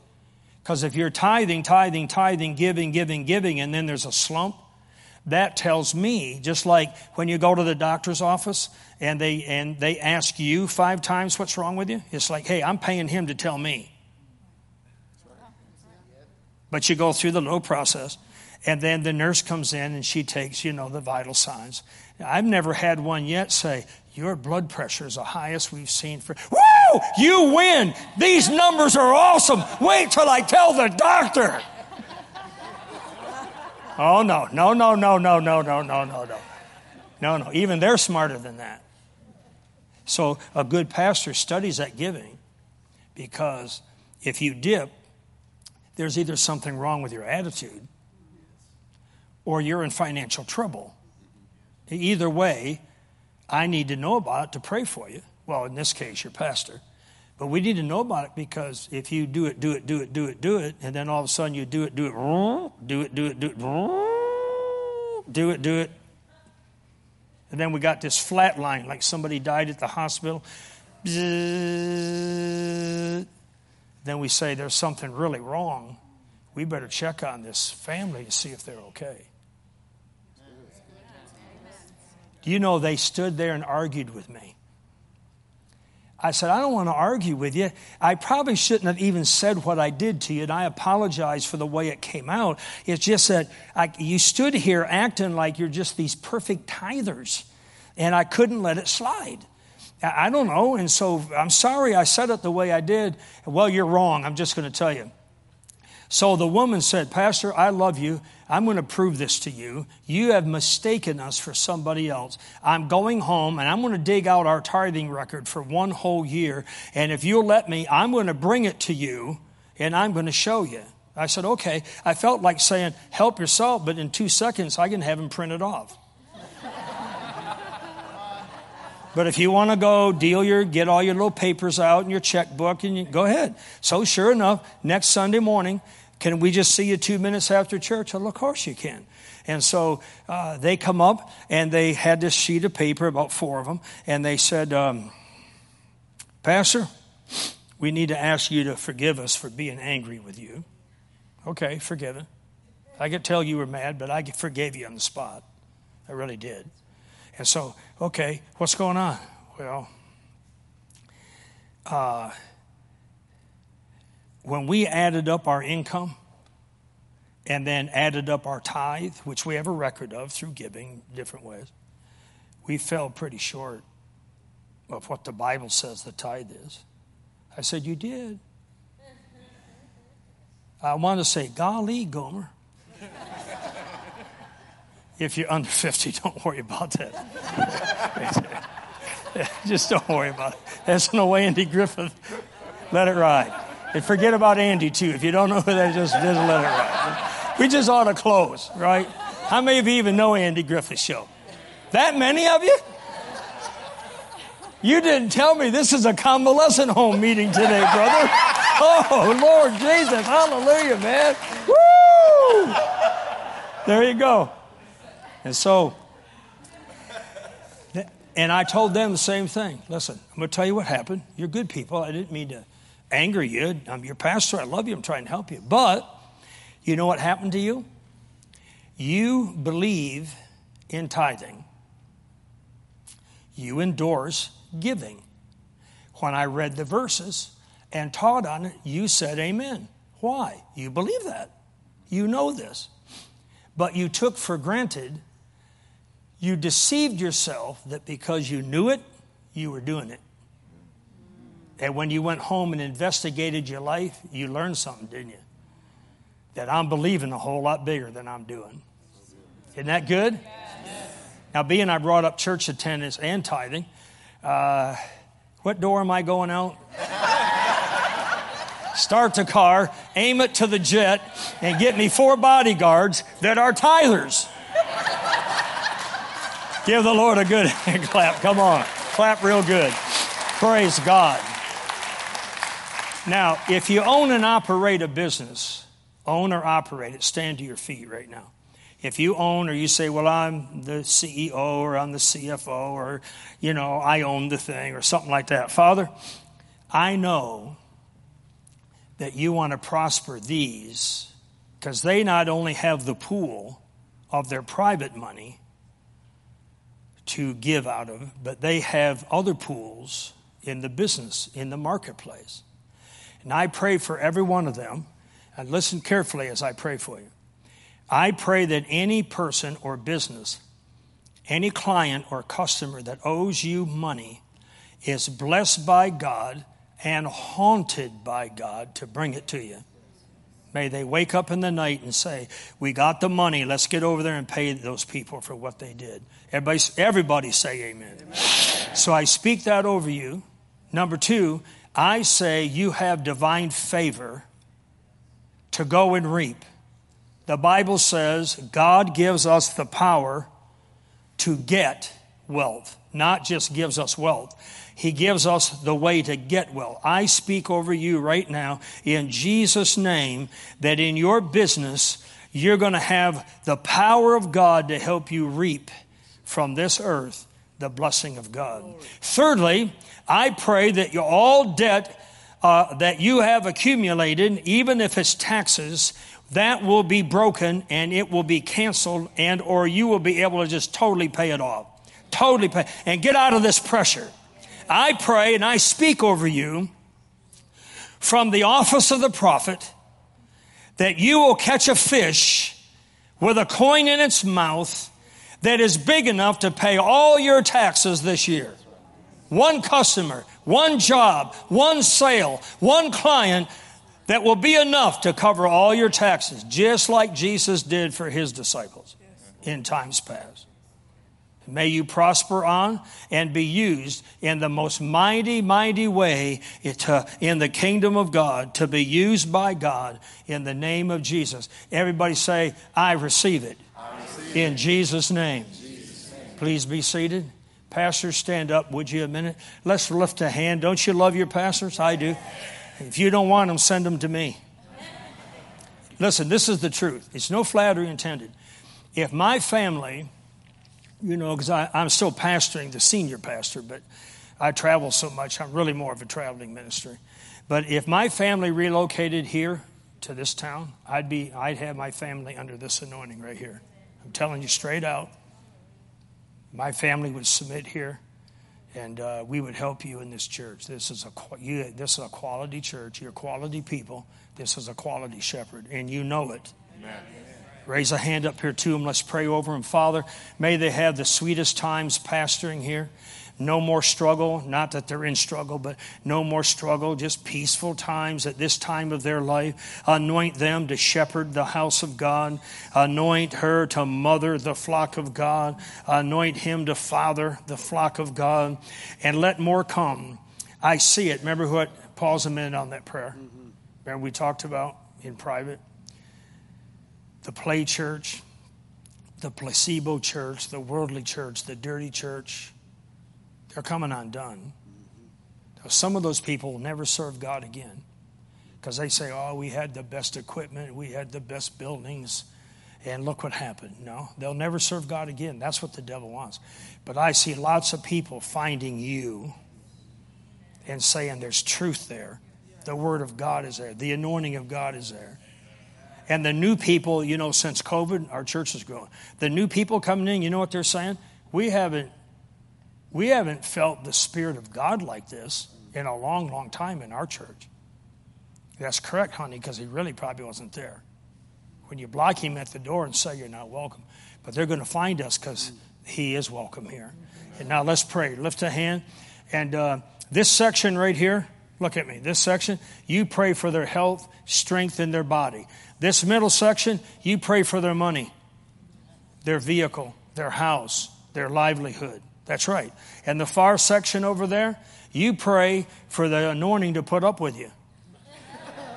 Because if you're tithing, tithing, tithing, giving, giving, giving, and then there's a slump, that tells me just like when you go to the doctor's office and they and they ask you five times what's wrong with you it's like hey i'm paying him to tell me but you go through the low process. And then the nurse comes in and she takes, you know, the vital signs. Now, I've never had one yet say, Your blood pressure is the highest we've seen for. Woo! You win! These numbers are awesome! Wait till I tell the doctor! Oh, no, no, no, no, no, no, no, no, no, no. No, no. Even they're smarter than that. So a good pastor studies that giving because if you dip, there's either something wrong with your attitude or you're in financial trouble. Either way, I need to know about it to pray for you. Well, in this case, your pastor. But we need to know about it because if you do it, do it, do it, do it, do it, and then all of a sudden you do it, do it, do it, do it, do it, do it, do it, and then we got this flat line like somebody died at the hospital then we say there's something really wrong. We better check on this family to see if they're okay. Do you know they stood there and argued with me? I said, I don't want to argue with you. I probably shouldn't have even said what I did to you, and I apologize for the way it came out. It's just that I, you stood here acting like you're just these perfect tithers, and I couldn't let it slide. I, don't know, and so I'm sorry I said it the way I did. Well, you're wrong. I'm just going to tell you. So the woman said, Pastor, I love you. I'm going to prove this to you. You have mistaken us for somebody else. I'm going home and I'm going to dig out our tithing record for one whole year. And if you'll let me, I'm going to bring it to you and I'm going to show you. I said, okay. I felt like saying, help yourself, but in two seconds, I can have him printed off. But if you want to go deal your, get all your little papers out and your checkbook and you, go ahead. So sure enough, next Sunday morning, can we just see you two minutes after church? Well, of course you can. And so uh, they come up and they had this sheet of paper, about four of them, and they said, um, Pastor, we need to ask you to forgive us for being angry with you. Okay, forgiven. I could tell you were mad, but I forgave you on the spot. I really did. And so, okay, what's going on? Well, uh, when we added up our income and then added up our tithe, which we have a record of through giving different ways, we fell pretty short of what the Bible says the tithe is. I said, You did. I want to say, Golly, Gomer. If you're under 50, don't worry about that. just don't worry about it. That's no way Andy Griffith. Let it ride. And forget about Andy, too. If you don't know who that is, just, just let it ride. We just ought to close, right? How many of you even know Andy Griffith show? That many of you? You didn't tell me this is a convalescent home meeting today, brother. Oh, Lord Jesus. Hallelujah, man. Woo! There you go. And so, and I told them the same thing. Listen, I'm going to tell you what happened. You're good people. I didn't mean to anger you. I'm your pastor. I love you. I'm trying to help you. But you know what happened to you? You believe in tithing, you endorse giving. When I read the verses and taught on it, you said amen. Why? You believe that. You know this. But you took for granted you deceived yourself that because you knew it, you were doing it. And when you went home and investigated your life, you learned something, didn't you? That I'm believing a whole lot bigger than I'm doing. Isn't that good? Yes. Now, being I brought up church attendance and tithing, uh, what door am I going out? Start the car, aim it to the jet, and get me four bodyguards that are tithers. Give the Lord a good clap. Come on. Clap real good. Praise God. Now, if you own and operate a business, own or operate it, stand to your feet right now. If you own or you say, well, I'm the CEO or I'm the CFO or, you know, I own the thing or something like that. Father, I know that you want to prosper these because they not only have the pool of their private money, to give out of, but they have other pools in the business, in the marketplace. And I pray for every one of them, and listen carefully as I pray for you. I pray that any person or business, any client or customer that owes you money is blessed by God and haunted by God to bring it to you. May they wake up in the night and say, We got the money. Let's get over there and pay those people for what they did. Everybody, everybody say amen. amen. So I speak that over you. Number two, I say you have divine favor to go and reap. The Bible says God gives us the power to get wealth, not just gives us wealth. He gives us the way to get well. I speak over you right now in Jesus' name that in your business, you're going to have the power of God to help you reap from this earth the blessing of God. Thirdly, I pray that your all debt uh, that you have accumulated, even if it's taxes, that will be broken and it will be canceled and or you will be able to just totally pay it off. Totally pay and get out of this pressure. I pray and I speak over you from the office of the prophet that you will catch a fish with a coin in its mouth that is big enough to pay all your taxes this year. One customer, one job, one sale, one client that will be enough to cover all your taxes, just like Jesus did for his disciples in times past. May you prosper on and be used in the most mighty, mighty way to, in the kingdom of God, to be used by God in the name of Jesus. Everybody say, I receive it. I receive in it. Jesus' name. Jesus name. Please be seated. Pastors, stand up, would you, a minute? Let's lift a hand. Don't you love your pastors? I do. If you don't want them, send them to me. Listen, this is the truth. It's no flattery intended. If my family you know, because I'm still pastoring, the senior pastor, but I travel so much, I'm really more of a traveling ministry. But if my family relocated here to this town, I'd be, I'd have my family under this anointing right here. I'm telling you straight out. My family would submit here, and uh, we would help you in this church. This is a you, this is a quality church. You're quality people. This is a quality shepherd, and you know it. Amen. Raise a hand up here to them. Let's pray over them. Father, may they have the sweetest times pastoring here. No more struggle. Not that they're in struggle, but no more struggle. Just peaceful times at this time of their life. Anoint them to shepherd the house of God. Anoint her to mother the flock of God. Anoint him to father the flock of God. And let more come. I see it. Remember what? Pause a minute on that prayer. Mm-hmm. Remember we talked about in private? The play church, the placebo church, the worldly church, the dirty church, they're coming undone. Some of those people will never serve God again because they say, oh, we had the best equipment, we had the best buildings, and look what happened. No, they'll never serve God again. That's what the devil wants. But I see lots of people finding you and saying there's truth there. The Word of God is there, the anointing of God is there. And the new people, you know, since COVID, our church is growing. The new people coming in, you know what they're saying? We haven't, we haven't felt the Spirit of God like this in a long, long time in our church. That's correct, honey, because he really probably wasn't there. When you block him at the door and say you're not welcome, but they're going to find us because he is welcome here. And now let's pray. Lift a hand. And uh, this section right here, look at me. This section, you pray for their health, strength in their body. This middle section, you pray for their money, their vehicle, their house, their livelihood. That's right. And the far section over there, you pray for the anointing to put up with you.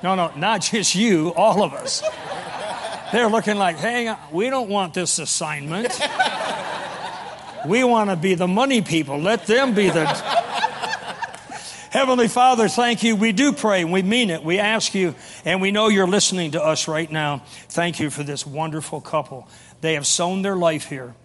No, no, not just you, all of us. They're looking like, hey, uh, we don't want this assignment. We want to be the money people. Let them be the. Heavenly Father, thank you. We do pray we mean it. We ask you, and we know you're listening to us right now. Thank you for this wonderful couple. They have sown their life here.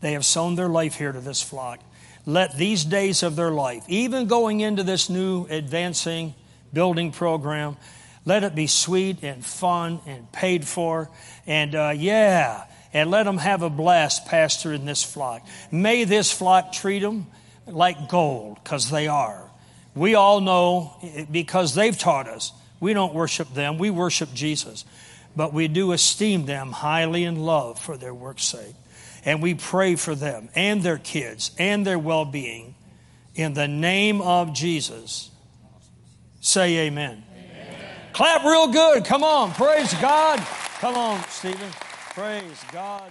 They have sown their life here to this flock. Let these days of their life, even going into this new advancing building program, let it be sweet and fun and paid for. And uh, yeah, and let them have a blast, Pastor, in this flock. May this flock treat them like gold, because they are. We all know eh, because they've taught us. We don't worship them, we worship Jesus. But we do esteem them highly in love for their work's sake. And we pray for them and their kids and their well being in the name of Jesus. Say amen. amen. Clap real good. Come on. Praise God. Come on, Stephen. Praise God.